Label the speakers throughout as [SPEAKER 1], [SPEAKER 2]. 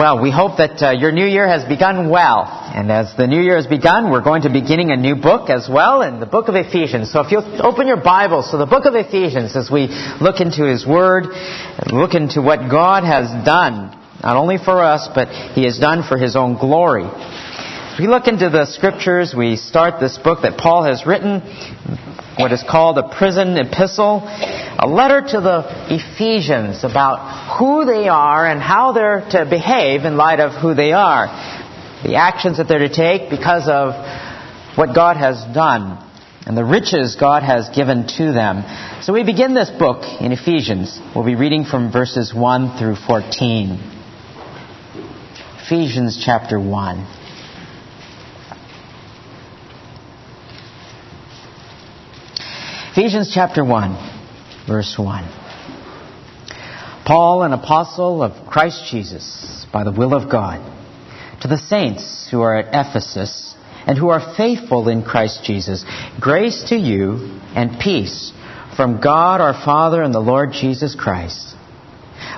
[SPEAKER 1] Well, we hope that uh, your new year has begun well. And as the new year has begun, we're going to be beginning a new book as well in the book of Ephesians. So if you'll open your Bibles to the book of Ephesians as we look into His Word, look into what God has done, not only for us, but He has done for His own glory. As we look into the scriptures, we start this book that Paul has written, what is called a prison epistle, a letter to the Ephesians about who they are and how they're to behave in light of who they are. The actions that they're to take because of what God has done and the riches God has given to them. So we begin this book in Ephesians. We'll be reading from verses 1 through 14. Ephesians chapter 1. Ephesians chapter 1, verse 1. Paul, an apostle of Christ Jesus, by the will of God, to the saints who are at Ephesus and who are faithful in Christ Jesus, grace to you and peace from God our Father and the Lord Jesus Christ.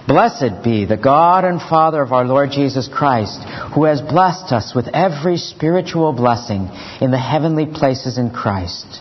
[SPEAKER 1] Blessed be the God and Father of our Lord Jesus Christ, who has blessed us with every spiritual blessing in the heavenly places in Christ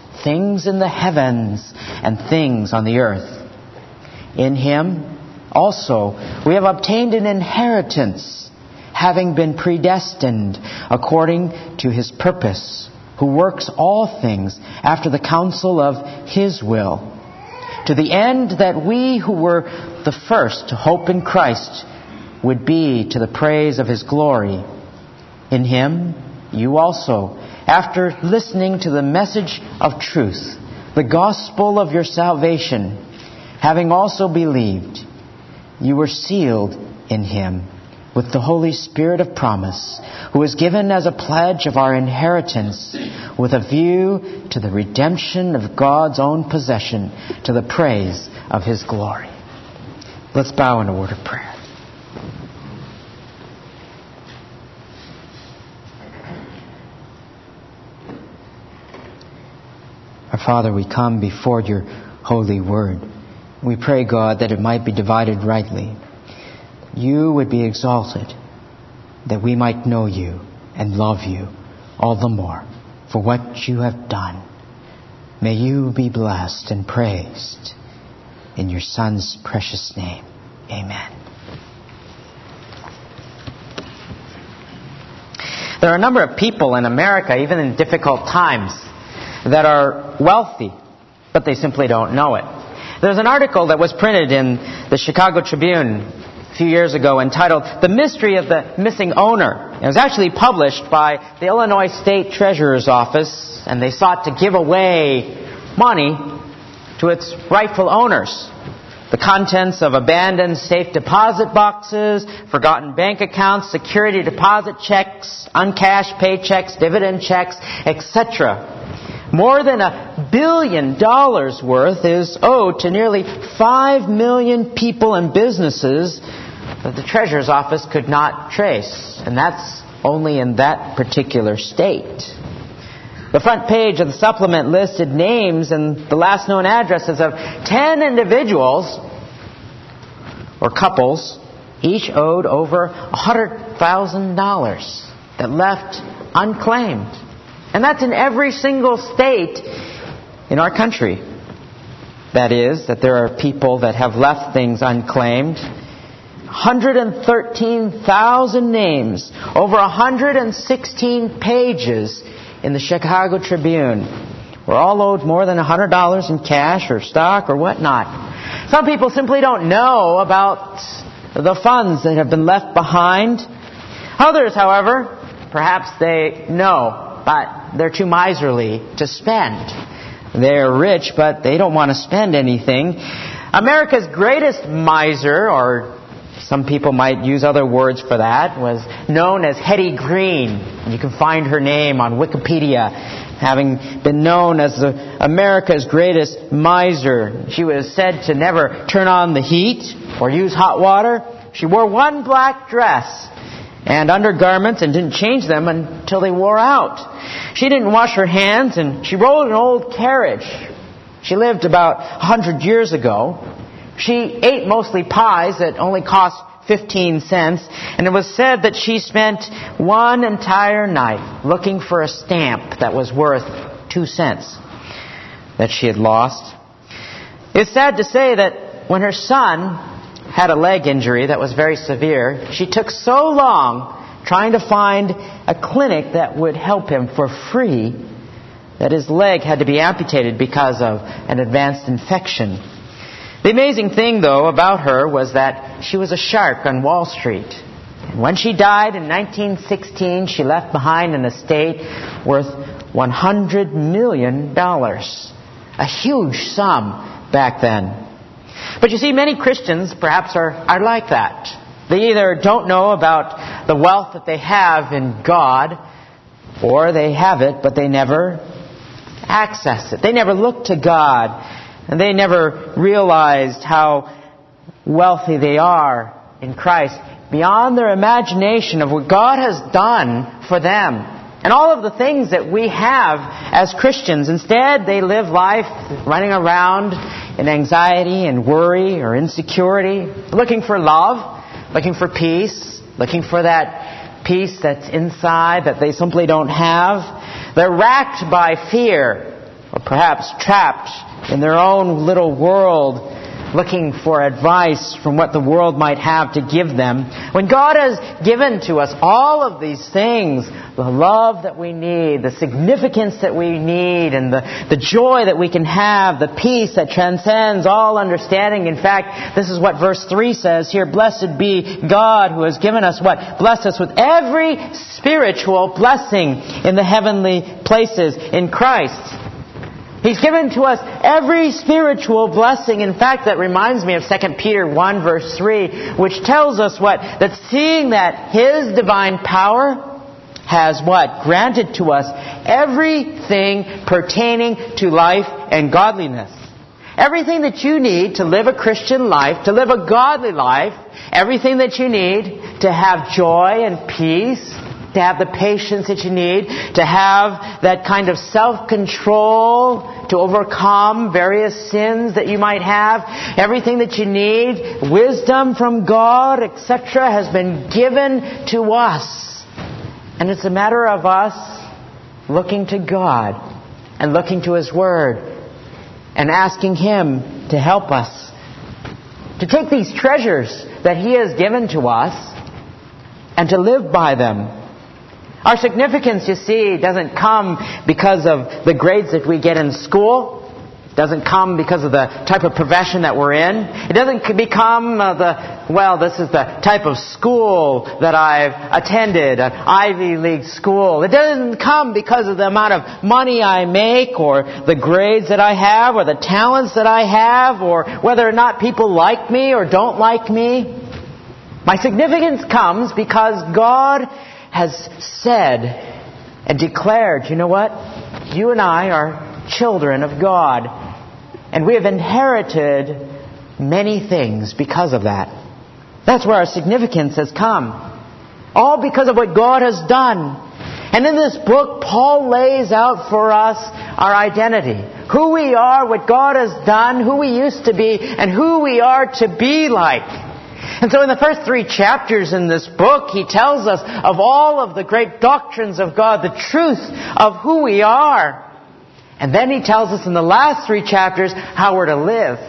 [SPEAKER 1] things in the heavens and things on the earth. In him also we have obtained an inheritance, having been predestined according to his purpose, who works all things after the counsel of his will, to the end that we who were the first to hope in Christ would be to the praise of his glory. In him you also after listening to the message of truth, the gospel of your salvation, having also believed, you were sealed in him with the Holy Spirit of promise, who is given as a pledge of our inheritance with a view to the redemption of God's own possession to the praise of his glory. Let's bow in a word of prayer. Father, we come before your holy word. We pray, God, that it might be divided rightly. You would be exalted, that we might know you and love you all the more for what you have done. May you be blessed and praised. In your Son's precious name, amen. There are a number of people in America, even in difficult times, that are wealthy, but they simply don't know it. There's an article that was printed in the Chicago Tribune a few years ago entitled The Mystery of the Missing Owner. It was actually published by the Illinois State Treasurer's Office, and they sought to give away money to its rightful owners. The contents of abandoned safe deposit boxes, forgotten bank accounts, security deposit checks, uncashed paychecks, dividend checks, etc. More than a billion dollars worth is owed to nearly five million people and businesses that the Treasurer's Office could not trace. And that's only in that particular state. The front page of the supplement listed names and the last known addresses of 10 individuals or couples, each owed over $100,000 that left unclaimed. And that's in every single state in our country. That is, that there are people that have left things unclaimed 113,000 names, over 116 pages in the Chicago Tribune. We're all owed more than $100 in cash or stock or whatnot. Some people simply don't know about the funds that have been left behind. Others, however, perhaps they know, but they're too miserly to spend. They're rich, but they don't want to spend anything. America's greatest miser, or some people might use other words for that, was known as Hetty Green. You can find her name on Wikipedia, having been known as the, America's greatest miser. She was said to never turn on the heat or use hot water. She wore one black dress and undergarments and didn't change them until they wore out. She didn't wash her hands and she rode an old carriage she lived about 100 years ago. She ate mostly pies that only cost 15 cents, and it was said that she spent one entire night looking for a stamp that was worth 2 cents that she had lost. It's sad to say that when her son had a leg injury that was very severe, she took so long trying to find a clinic that would help him for free that his leg had to be amputated because of an advanced infection. The amazing thing, though, about her was that she was a shark on Wall Street. And when she died in 1916, she left behind an estate worth $100 million. A huge sum back then. But you see, many Christians perhaps are, are like that. They either don't know about the wealth that they have in God, or they have it, but they never access it. They never look to God, and they never realized how wealthy they are in Christ beyond their imagination of what God has done for them. And all of the things that we have as Christians, instead they live life running around in anxiety and worry or insecurity, looking for love, looking for peace, looking for that peace that's inside that they simply don't have. They're racked by fear, or perhaps trapped in their own little world, looking for advice from what the world might have to give them. When God has given to us all of these things, the love that we need, the significance that we need, and the, the joy that we can have, the peace that transcends all understanding. In fact, this is what verse 3 says here, Blessed be God who has given us what? Blessed us with every spiritual blessing in the heavenly places in Christ. He's given to us every spiritual blessing. In fact, that reminds me of 2 Peter 1 verse 3, which tells us what? That seeing that His divine power has what? Granted to us everything pertaining to life and godliness. Everything that you need to live a Christian life, to live a godly life, everything that you need to have joy and peace, to have the patience that you need, to have that kind of self-control, to overcome various sins that you might have, everything that you need, wisdom from God, etc., has been given to us. And it's a matter of us looking to God and looking to His Word and asking Him to help us to take these treasures that He has given to us and to live by them our significance, you see, doesn't come because of the grades that we get in school. It doesn't come because of the type of profession that we're in. It doesn't become uh, the, well, this is the type of school that I've attended, an Ivy League school. It doesn't come because of the amount of money I make or the grades that I have or the talents that I have or whether or not people like me or don't like me. My significance comes because God has said and declared, you know what? You and I are children of God. And we have inherited many things because of that. That's where our significance has come. All because of what God has done. And in this book, Paul lays out for us our identity. Who we are, what God has done, who we used to be, and who we are to be like. And so in the first three chapters in this book, he tells us of all of the great doctrines of God, the truth of who we are. And then he tells us in the last three chapters how we're to live.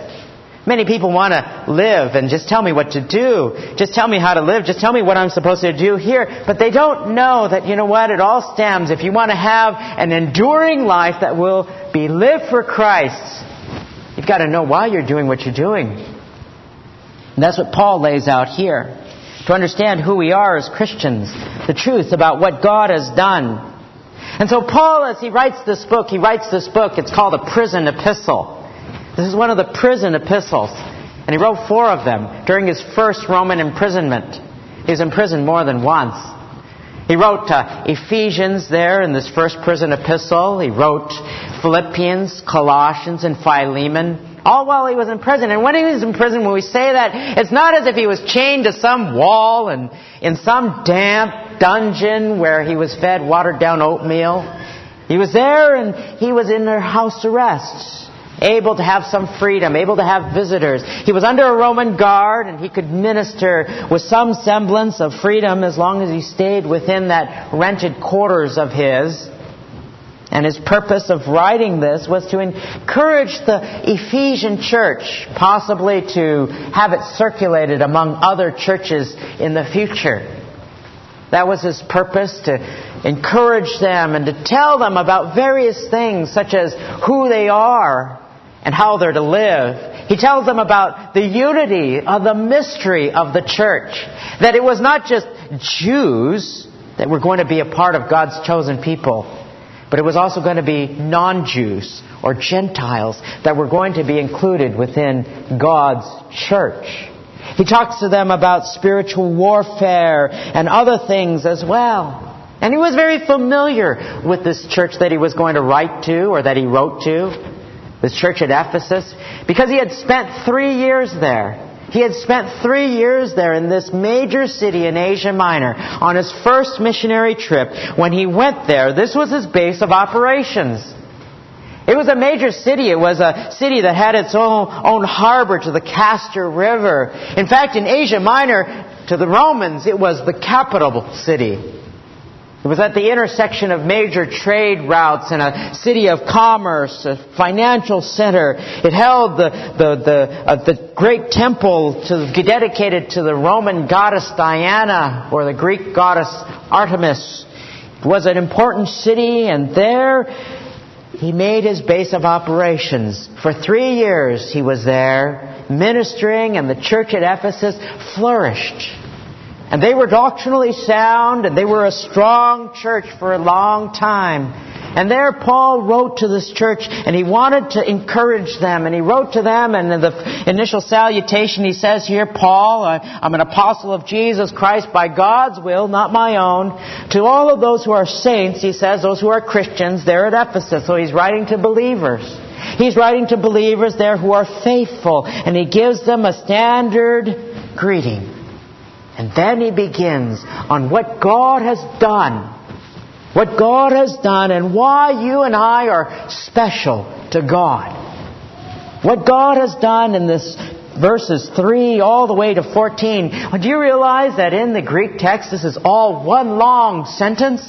[SPEAKER 1] Many people want to live and just tell me what to do. Just tell me how to live. Just tell me what I'm supposed to do here. But they don't know that, you know what, it all stems. If you want to have an enduring life that will be lived for Christ, you've got to know why you're doing what you're doing. And that's what Paul lays out here. To understand who we are as Christians, the truth about what God has done. And so Paul, as he writes this book, he writes this book, it's called a prison epistle. This is one of the prison epistles. And he wrote four of them during his first Roman imprisonment. He was imprisoned more than once. He wrote uh, Ephesians there in this first prison epistle. He wrote Philippians, Colossians, and Philemon, all while he was in prison. And when he was in prison, when we say that, it's not as if he was chained to some wall and in some damp dungeon where he was fed watered down oatmeal. He was there and he was in their house arrest able to have some freedom, able to have visitors. He was under a Roman guard and he could minister with some semblance of freedom as long as he stayed within that rented quarters of his. And his purpose of writing this was to encourage the Ephesian church, possibly to have it circulated among other churches in the future. That was his purpose, to encourage them and to tell them about various things, such as who they are and how they're to live. He tells them about the unity of the mystery of the church. That it was not just Jews that were going to be a part of God's chosen people, but it was also going to be non-Jews or Gentiles that were going to be included within God's church. He talks to them about spiritual warfare and other things as well. And he was very familiar with this church that he was going to write to or that he wrote to this church at Ephesus, because he had spent three years there. He had spent three years there in this major city in Asia Minor on his first missionary trip. When he went there, this was his base of operations. It was a major city. It was a city that had its own, own harbor to the Cayster River. In fact, in Asia Minor, to the Romans, it was the capital city. It was at the intersection of major trade routes and a city of commerce, a financial center. It held the, the, the, uh, the great temple to, dedicated to the Roman goddess Diana or the Greek goddess Artemis. It was an important city and there he made his base of operations. For three years he was there ministering and the church at Ephesus flourished. And they were doctrinally sound, and they were a strong church for a long time. And there Paul wrote to this church, and he wanted to encourage them, and he wrote to them, and in the initial salutation he says here, Paul, I'm an apostle of Jesus Christ by God's will, not my own. To all of those who are saints, he says, those who are Christians, they're at Ephesus, so he's writing to believers. He's writing to believers there who are faithful, and he gives them a standard greeting. And then he begins on what God has done. What God has done and why you and I are special to God. What God has done in this verses 3 all the way to 14. Do you realize that in the Greek text this is all one long sentence?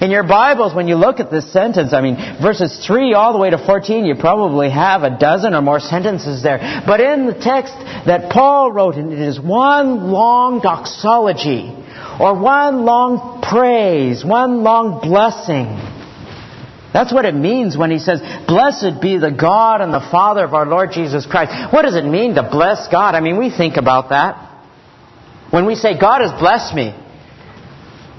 [SPEAKER 1] In your Bibles, when you look at this sentence, I mean, verses 3 all the way to 14, you probably have a dozen or more sentences there. But in the text that Paul wrote, it is one long doxology, or one long praise, one long blessing. That's what it means when he says, Blessed be the God and the Father of our Lord Jesus Christ. What does it mean to bless God? I mean, we think about that. When we say, God has blessed me,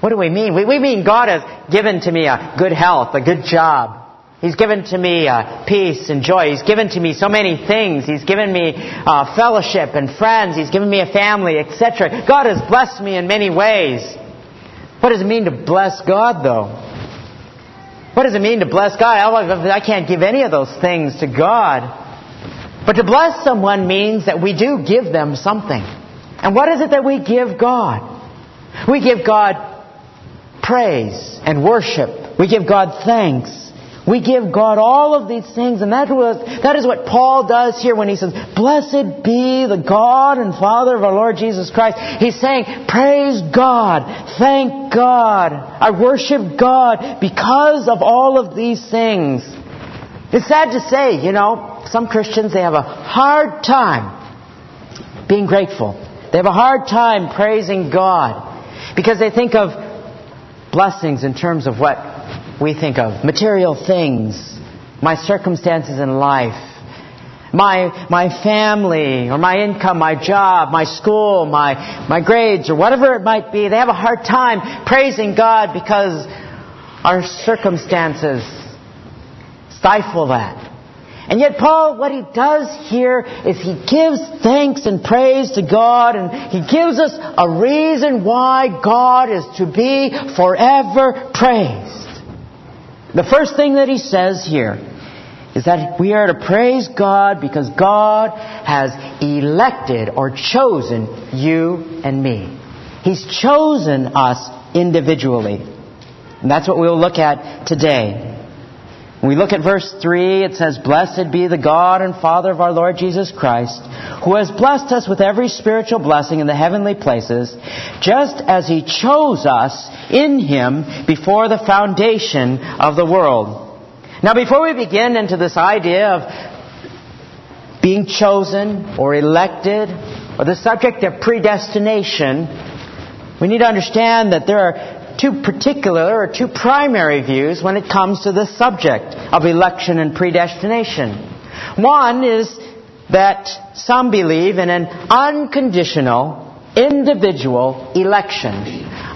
[SPEAKER 1] what do we mean? We, we mean God has given to me a good health, a good job. He's given to me uh, peace and joy. He's given to me so many things. He's given me uh, fellowship and friends. He's given me a family, etc. God has blessed me in many ways. What does it mean to bless God, though? What does it mean to bless God? I can't give any of those things to God. But to bless someone means that we do give them something. And what is it that we give God? We give God praise and worship. We give God thanks. We give God all of these things, and that was that is what Paul does here when he says, "Blessed be the God and Father of our Lord Jesus Christ." He's saying, "Praise God, thank God, I worship God because of all of these things." It's sad to say, you know, some Christians, they have a hard time being grateful. They have a hard time praising God because they think of blessings in terms of what we think of material things, my circumstances in life, my, my family, or my income, my job, my school, my, my grades, or whatever it might be. They have a hard time praising God because our circumstances stifle that. And yet, Paul, what he does here is he gives thanks and praise to God, and he gives us a reason why God is to be forever praised. The first thing that he says here is that we are to praise God because God has elected or chosen you and me. He's chosen us individually. And that's what we'll look at today. When we look at verse 3, it says, Blessed be the God and Father of our Lord Jesus Christ, who has blessed us with every spiritual blessing in the heavenly places, just as He chose us in Him before the foundation of the world. Now, before we begin into this idea of being chosen or elected, or the subject of predestination, we need to understand that there are two particular or two primary views when it comes to the subject of election and predestination. One is that some believe in an unconditional individual election.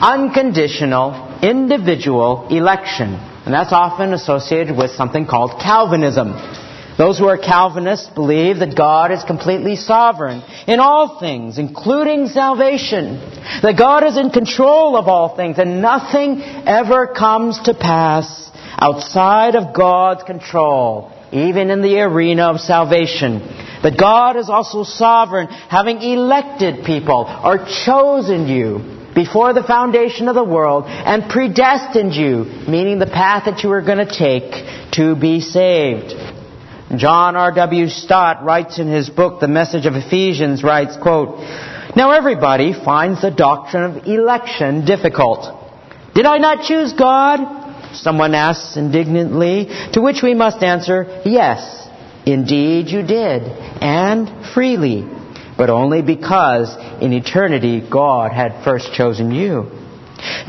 [SPEAKER 1] Unconditional individual election. And that's often associated with something called Calvinism. Those who are Calvinists believe that God is completely sovereign in all things, including salvation. That God is in control of all things and nothing ever comes to pass outside of God's control, even in the arena of salvation. That God is also sovereign, having elected people or chosen you before the foundation of the world and predestined you, meaning the path that you are going to take to be saved. John R.W. Stott writes in his book, The Message of Ephesians, writes, quote, Now everybody finds the doctrine of election difficult. Did I not choose God? Someone asks indignantly, to which we must answer, Yes, indeed you did, and freely, but only because in eternity God had first chosen you.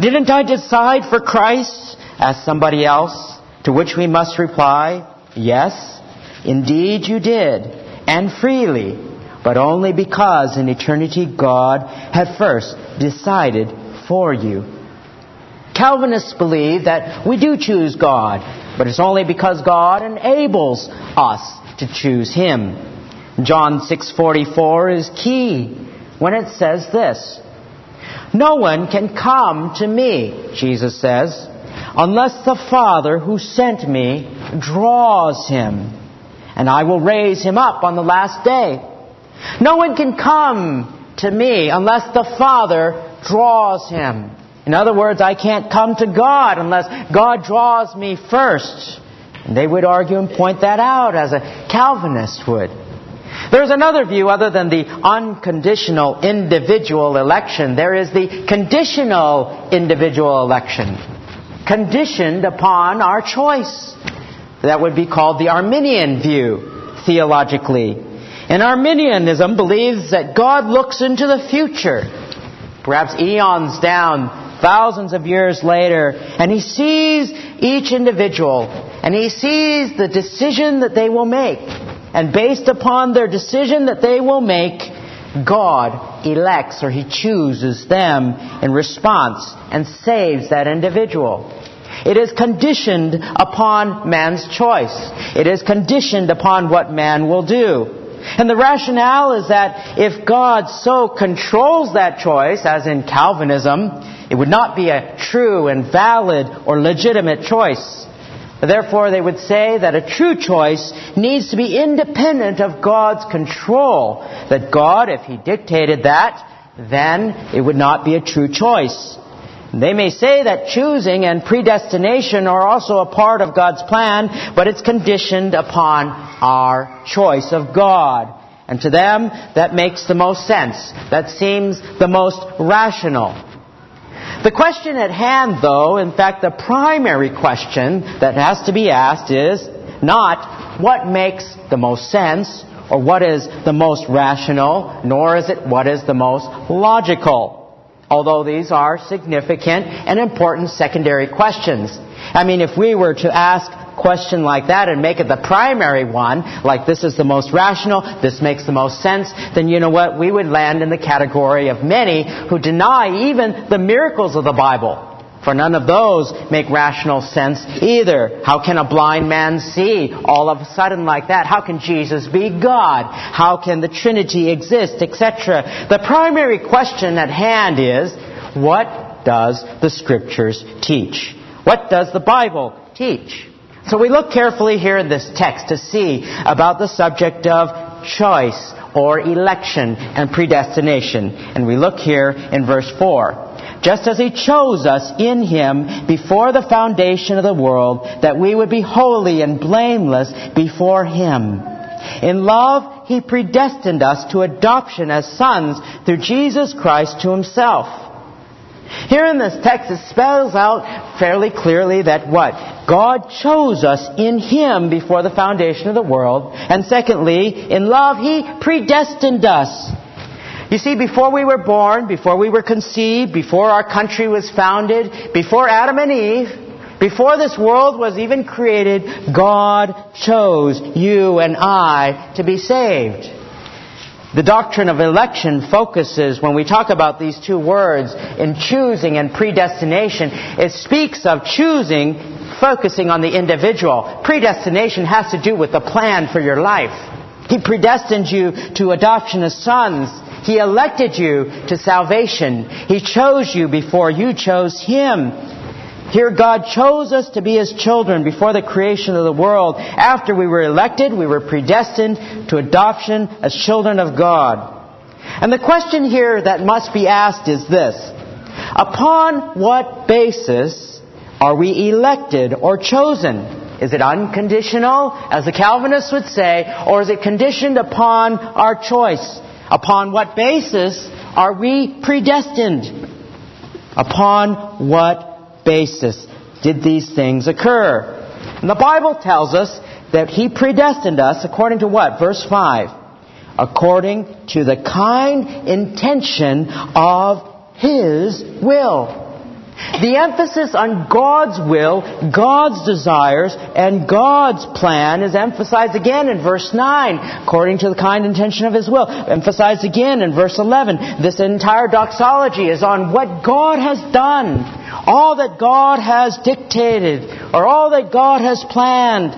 [SPEAKER 1] Didn't I decide for Christ? asks somebody else, to which we must reply, Yes, Indeed, you did, and freely, but only because in eternity God had first decided for you. Calvinists believe that we do choose God, but it's only because God enables us to choose Him. John 6:44 is key when it says this. No one can come to me, Jesus says, unless the Father who sent me draws him and I will raise him up on the last day. No one can come to me unless the Father draws him. In other words, I can't come to God unless God draws me first. And they would argue and point that out as a Calvinist would. There's another view other than the unconditional individual election. There is the conditional individual election, conditioned upon our choice. That would be called the Arminian view, theologically. And Arminianism believes that God looks into the future, perhaps eons down, thousands of years later, and He sees each individual, and He sees the decision that they will make. And based upon their decision that they will make, God elects or He chooses them in response and saves that individual. It is conditioned upon man's choice. It is conditioned upon what man will do. And the rationale is that if God so controls that choice, as in Calvinism, it would not be a true and valid or legitimate choice. Therefore, they would say that a true choice needs to be independent of God's control. That God, if He dictated that, then it would not be a true choice. They may say that choosing and predestination are also a part of God's plan, but it's conditioned upon our choice of God. And to them, that makes the most sense. That seems the most rational. The question at hand, though, in fact, the primary question that has to be asked is not what makes the most sense or what is the most rational, nor is it what is the most logical. Although these are significant and important secondary questions. I mean, if we were to ask a question like that and make it the primary one, like this is the most rational, this makes the most sense, then you know what? We would land in the category of many who deny even the miracles of the Bible. For none of those make rational sense either. How can a blind man see all of a sudden like that? How can Jesus be God? How can the Trinity exist, etc.? The primary question at hand is, what does the Scriptures teach? What does the Bible teach? So we look carefully here in this text to see about the subject of choice or election and predestination. And we look here in verse 4 just as He chose us in Him before the foundation of the world, that we would be holy and blameless before Him. In love, He predestined us to adoption as sons through Jesus Christ to Himself. Here in this text, it spells out fairly clearly that what? God chose us in Him before the foundation of the world. And secondly, in love, He predestined us. You see, before we were born, before we were conceived, before our country was founded, before Adam and Eve, before this world was even created, God chose you and I to be saved. The doctrine of election focuses, when we talk about these two words, in choosing and predestination, it speaks of choosing, focusing on the individual. Predestination has to do with the plan for your life. He predestined you to adoption as sons. He elected you to salvation. He chose you before you chose Him. Here God chose us to be His children before the creation of the world. After we were elected, we were predestined to adoption as children of God. And the question here that must be asked is this. Upon what basis are we elected or chosen? Is it unconditional, as the Calvinists would say, or is it conditioned upon our choice? Upon what basis are we predestined? Upon what basis did these things occur? And the Bible tells us that He predestined us according to what? Verse 5. According to the kind intention of His will. The emphasis on God's will, God's desires, and God's plan is emphasized again in verse 9, according to the kind intention of His will. Emphasized again in verse 11. This entire doxology is on what God has done, all that God has dictated, or all that God has planned.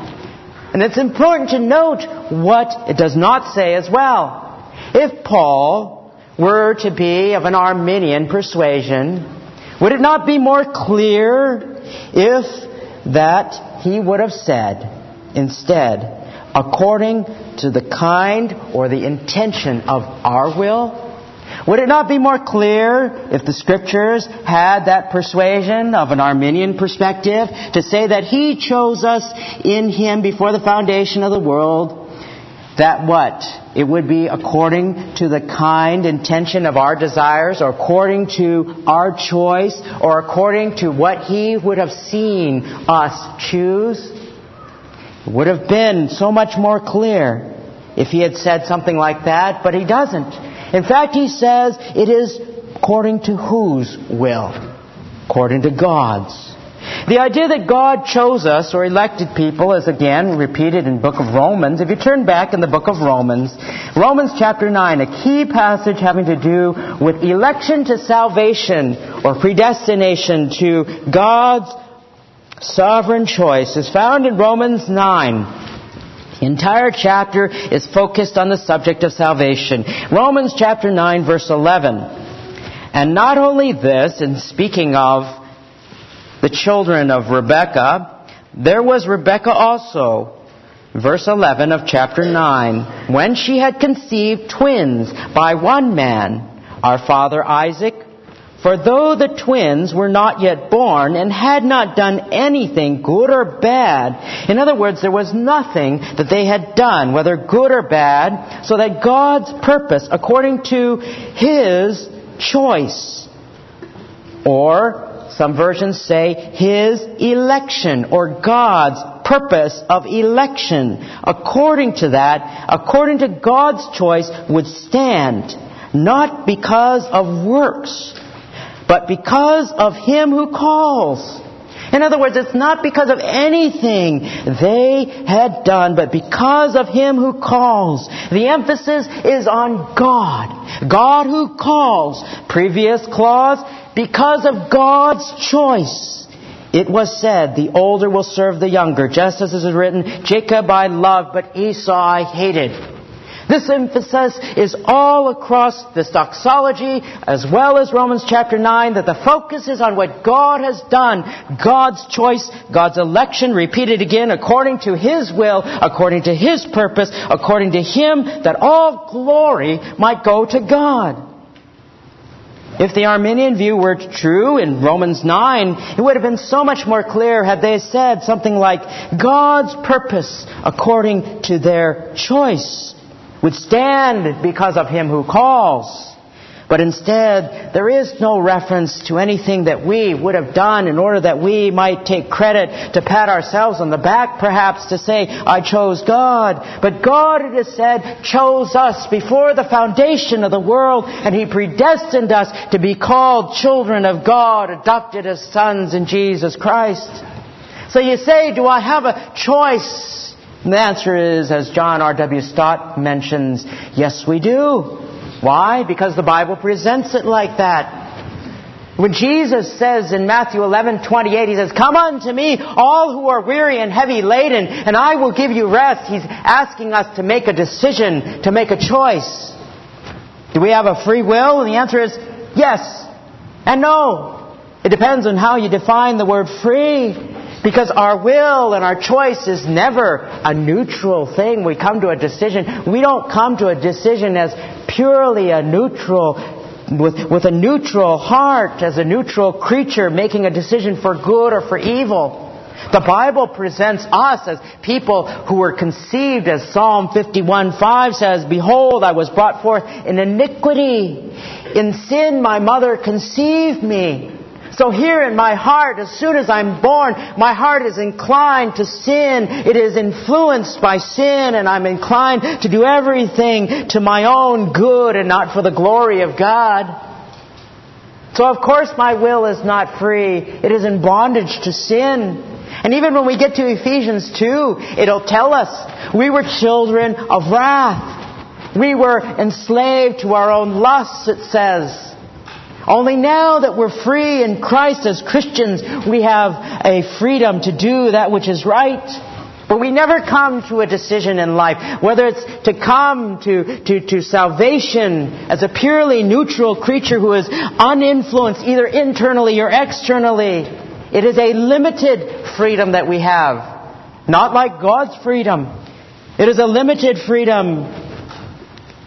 [SPEAKER 1] And it's important to note what it does not say as well. If Paul were to be of an Arminian persuasion, would it not be more clear if that he would have said instead, according to the kind or the intention of our will? Would it not be more clear if the scriptures had that persuasion of an Arminian perspective to say that he chose us in him before the foundation of the world that what? It would be according to the kind intention of our desires, or according to our choice, or according to what He would have seen us choose. It would have been so much more clear if He had said something like that, but He doesn't. In fact, He says it is according to whose will? According to God's. The idea that God chose us or elected people is again repeated in book of Romans. If you turn back in the book of Romans, Romans chapter 9, a key passage having to do with election to salvation or predestination to God's sovereign choice is found in Romans 9. The entire chapter is focused on the subject of salvation. Romans chapter 9 verse 11. And not only this, in speaking of the children of Rebekah, there was Rebekah also, verse 11 of chapter 9, when she had conceived twins by one man, our father Isaac. For though the twins were not yet born and had not done anything good or bad, in other words, there was nothing that they had done, whether good or bad, so that God's purpose, according to His choice, or some versions say His election or God's purpose of election, according to that, according to God's choice, would stand, not because of works, but because of him who calls. In other words, it's not because of anything they had done, but because of Him who calls. The emphasis is on God. God who calls. Previous clause, because of God's choice. It was said, the older will serve the younger, just as it is written, Jacob I loved, but Esau I hated. This emphasis is all across this doxology as well as Romans chapter 9 that the focus is on what God has done, God's choice, God's election, repeated again according to His will, according to His purpose, according to Him that all glory might go to God. If the Arminian view were true in Romans 9, it would have been so much more clear had they said something like, God's purpose according to their choice would stand because of him who calls. But instead, there is no reference to anything that we would have done in order that we might take credit to pat ourselves on the back, perhaps to say, I chose God. But God, it is said, chose us before the foundation of the world, and He predestined us to be called children of God, adopted as sons in Jesus Christ. So you say, do I have a choice? And the answer is, as John R.W. Stott mentions, yes, we do. Why? Because the Bible presents it like that. When Jesus says in Matthew 11:28, he says, "Come unto me, all who are weary and heavy laden, and I will give you rest." He's asking us to make a decision, to make a choice. Do we have a free will? And the answer is yes and no. It depends on how you define the word free. Because our will and our choice is never a neutral thing. We come to a decision. We don't come to a decision as purely a neutral, with, with a neutral heart, as a neutral creature making a decision for good or for evil. The Bible presents us as people who were conceived, as Psalm 51:5 says, Behold, I was brought forth in iniquity. In sin my mother conceived me. So here in my heart, as soon as I'm born, my heart is inclined to sin. It is influenced by sin and I'm inclined to do everything to my own good and not for the glory of God. So of course my will is not free. It is in bondage to sin. And even when we get to Ephesians 2, it'll tell us we were children of wrath. We were enslaved to our own lusts, it says. Only now that we're free in Christ as Christians, we have a freedom to do that which is right. But we never come to a decision in life, whether it's to come to, to, to salvation as a purely neutral creature who is uninfluenced either internally or externally. It is a limited freedom that we have. Not like God's freedom. It is a limited freedom.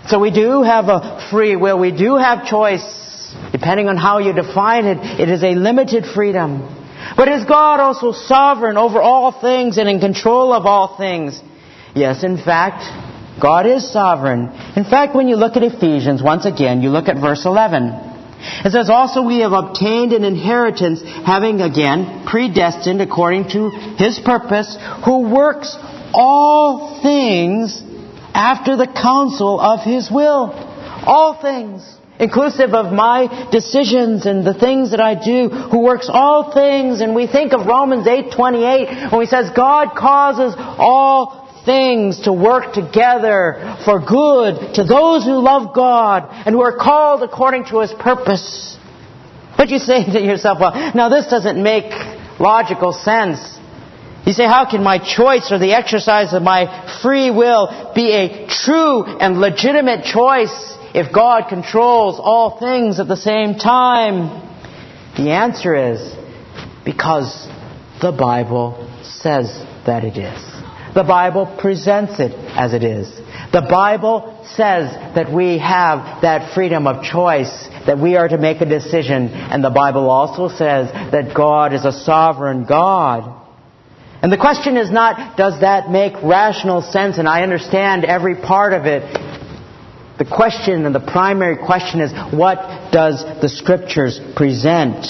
[SPEAKER 1] So we do have a free will. We do have choice. Depending on how you define it, it is a limited freedom. But is God also sovereign over all things and in control of all things? Yes, in fact, God is sovereign. In fact, when you look at Ephesians, once again, you look at verse 11. It says, Also we have obtained an inheritance, having again predestined according to His purpose, who works all things after the counsel of His will. All things inclusive of my decisions and the things that I do, who works all things. And we think of Romans 8:28 when he says God causes all things to work together for good to those who love God and who are called according to his purpose. But you say to yourself, well, now this doesn't make logical sense. You say, how can my choice or the exercise of my free will be a true and legitimate choice if God controls all things at the same time? The answer is because the Bible says that it is. The Bible presents it as it is. The Bible says that we have that freedom of choice, that we are to make a decision, and the Bible also says that God is a sovereign God. And the question is not, does that make rational sense? And I understand every part of it. The question and the primary question is what does the Scriptures present?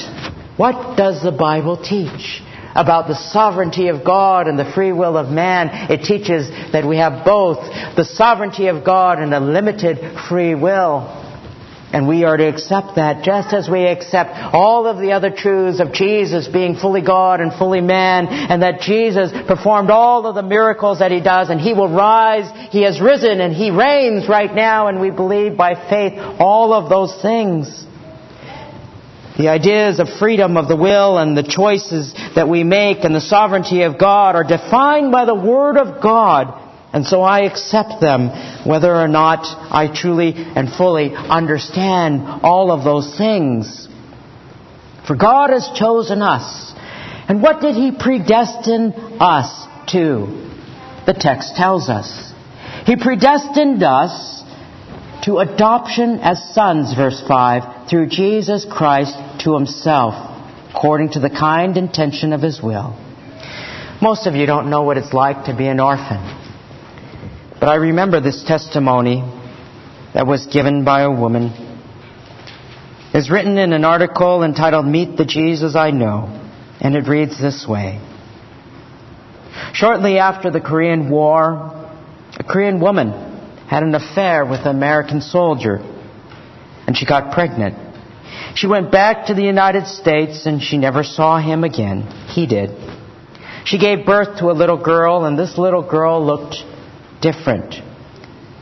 [SPEAKER 1] What does the Bible teach? about the sovereignty of God and the free will of man. It teaches that we have both the sovereignty of God and a limited free will. And we are to accept that just as we accept all of the other truths of Jesus being fully God and fully man, and that Jesus performed all of the miracles that He does, and He will rise, He has risen, and He reigns right now, and we believe by faith all of those things. The ideas of freedom of the will and the choices that we make and the sovereignty of God are defined by the Word of God. And so I accept them whether or not I truly and fully understand all of those things. For God has chosen us. And what did He predestine us to? The text tells us. He predestined us to adoption as sons, verse 5, through Jesus Christ to himself, according to the kind intention of his will. Most of you don't know what it's like to be an orphan. But I remember this testimony that was given by a woman. It's written in an article entitled Meet the Jesus I Know, and it reads this way. Shortly after the Korean War, a Korean woman had an affair with an American soldier, and she got pregnant. She went back to the United States and she never saw him again. He did. She gave birth to a little girl, and this little girl looked different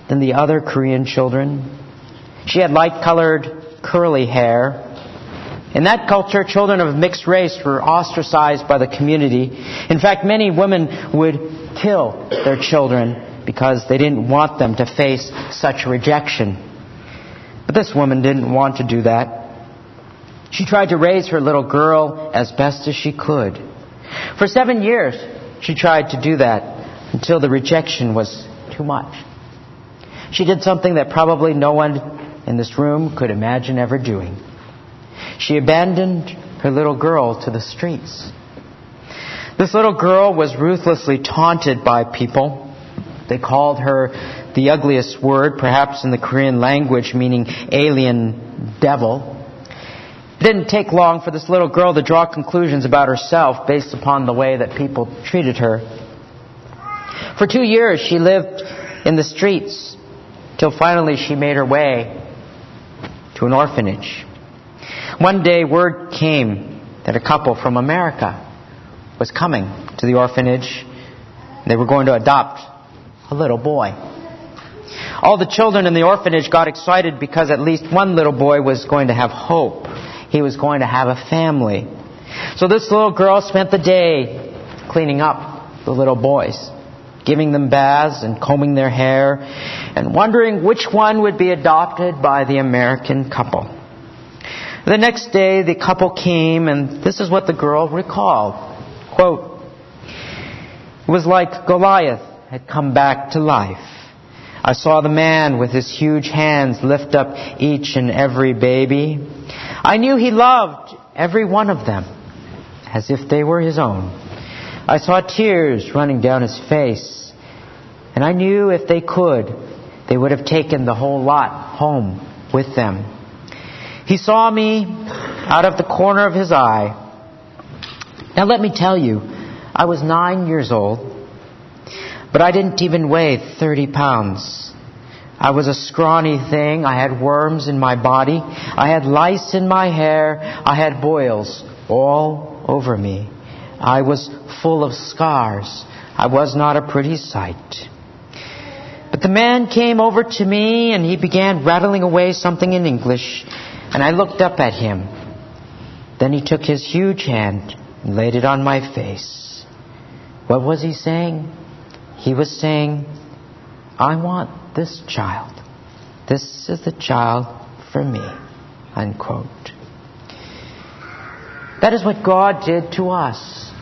[SPEAKER 1] than the other Korean children. She had light colored, curly hair. In that culture, children of mixed race were ostracized by the community. In fact, many women would kill their children because they didn't want them to face such rejection. But this woman didn't want to do that. She tried to raise her little girl as best as she could. For seven years, she tried to do that until the rejection was too much. She did something that probably no one in this room could imagine ever doing. She abandoned her little girl to the streets. This little girl was ruthlessly taunted by people. They called her the ugliest word, perhaps in the Korean language, meaning alien devil. It didn't take long for this little girl to draw conclusions about herself based upon the way that people treated her. For two years, she lived in the streets till finally she made her way to an orphanage. One day, word came that a couple from America was coming to the orphanage. They were going to adopt a little boy. All the children in the orphanage got excited because at least one little boy was going to have hope he was going to have a family. So this little girl spent the day cleaning up the little boys, giving them baths and combing their hair, and wondering which one would be adopted by the American couple. The next day, the couple came, and this is what the girl recalled. Quote, It was like Goliath had come back to life. I saw the man with his huge hands lift up each and every baby. I knew he loved every one of them as if they were his own. I saw tears running down his face, and I knew if they could, they would have taken the whole lot home with them. He saw me out of the corner of his eye. Now let me tell you, I was nine years old but I didn't even weigh 30 pounds. I was a scrawny thing. I had worms in my body. I had lice in my hair. I had boils all over me. I was full of scars. I was not a pretty sight. But the man came over to me and he began rattling away something in English, and I looked up at him. Then he took his huge hand and laid it on my face. What was he saying? He was saying, I want this child. This is the child for me. Unquote. That is what God did to us.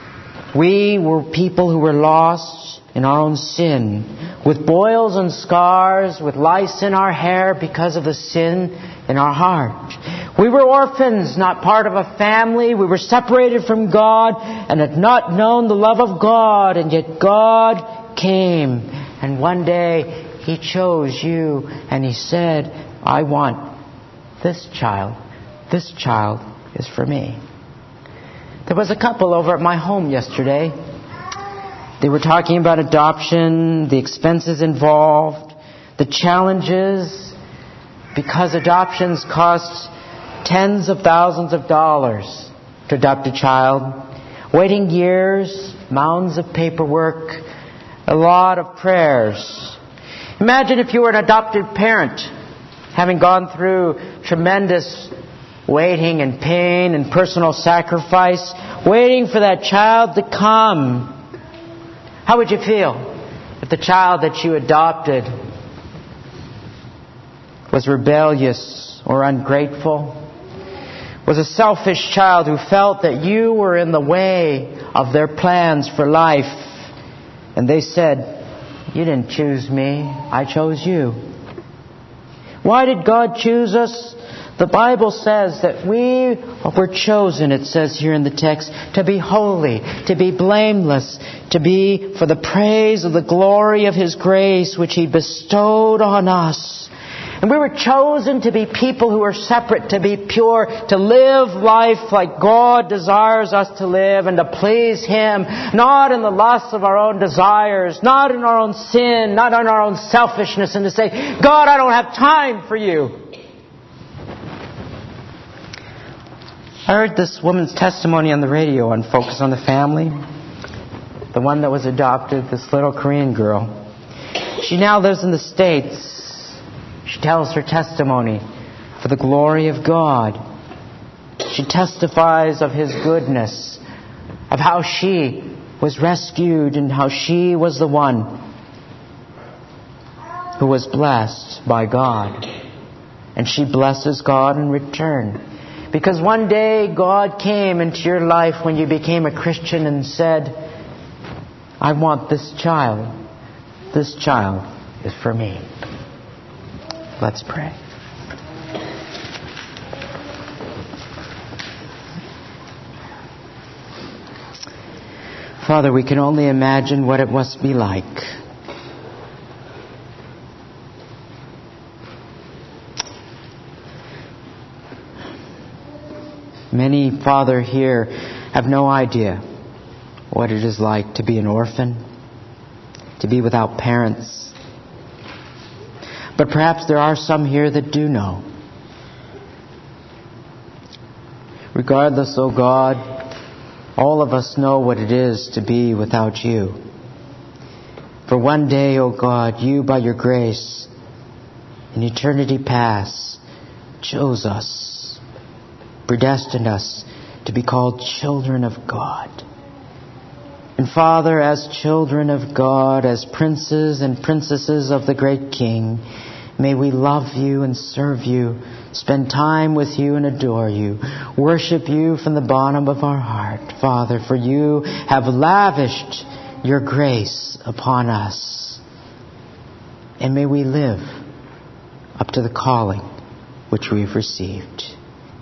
[SPEAKER 1] We were people who were lost in our own sin, with boils and scars, with lice in our hair because of the sin in our heart. We were orphans, not part of a family. We were separated from God and had not known the love of God, and yet God came, and one day He chose you, and He said, I want this child. This child is for me. There was a couple over at my home yesterday. They were talking about adoption, the expenses involved, the challenges, because adoptions cost tens of thousands of dollars to adopt a child, waiting years, mounds of paperwork, a lot of prayers. Imagine if you were an adopted parent, having gone through tremendous waiting and pain and personal sacrifice, waiting for that child to come. How would you feel if the child that you adopted was rebellious or ungrateful? Was a selfish child who felt that you were in the way of their plans for life. And they said, You didn't choose me, I chose you. Why did God choose us? The Bible says that we were chosen, it says here in the text, to be holy, to be blameless, to be for the praise of the glory of His grace which He bestowed on us. And we were chosen to be people who are separate, to be pure, to live life like God desires us to live and to please Him, not in the lusts of our own desires, not in our own sin, not in our own selfishness, and to say, God, I don't have time for you. I heard this woman's testimony on the radio on Focus on the Family. The one that was adopted, this little Korean girl. She now lives in the States. She tells her testimony for the glory of God. She testifies of His goodness, of how she was rescued and how she was the one who was blessed by God. And she blesses God in return. Because one day God came into your life when you became a Christian and said, I want this child. This child is for me. Let's pray. Father, we can only imagine what it must be like Many, Father, here have no idea what it is like to be an orphan, to be without parents. But perhaps there are some here that do know. Regardless, O oh God, all of us know what it is to be without you. For one day, O oh God, you, by your grace, in eternity past, chose us predestined us to be called children of God. And Father, as children of God, as princes and princesses of the great King, may we love you and serve you, spend time with you and adore you, worship you from the bottom of our heart, Father, for you have lavished your grace upon us. And may we live up to the calling which we've received.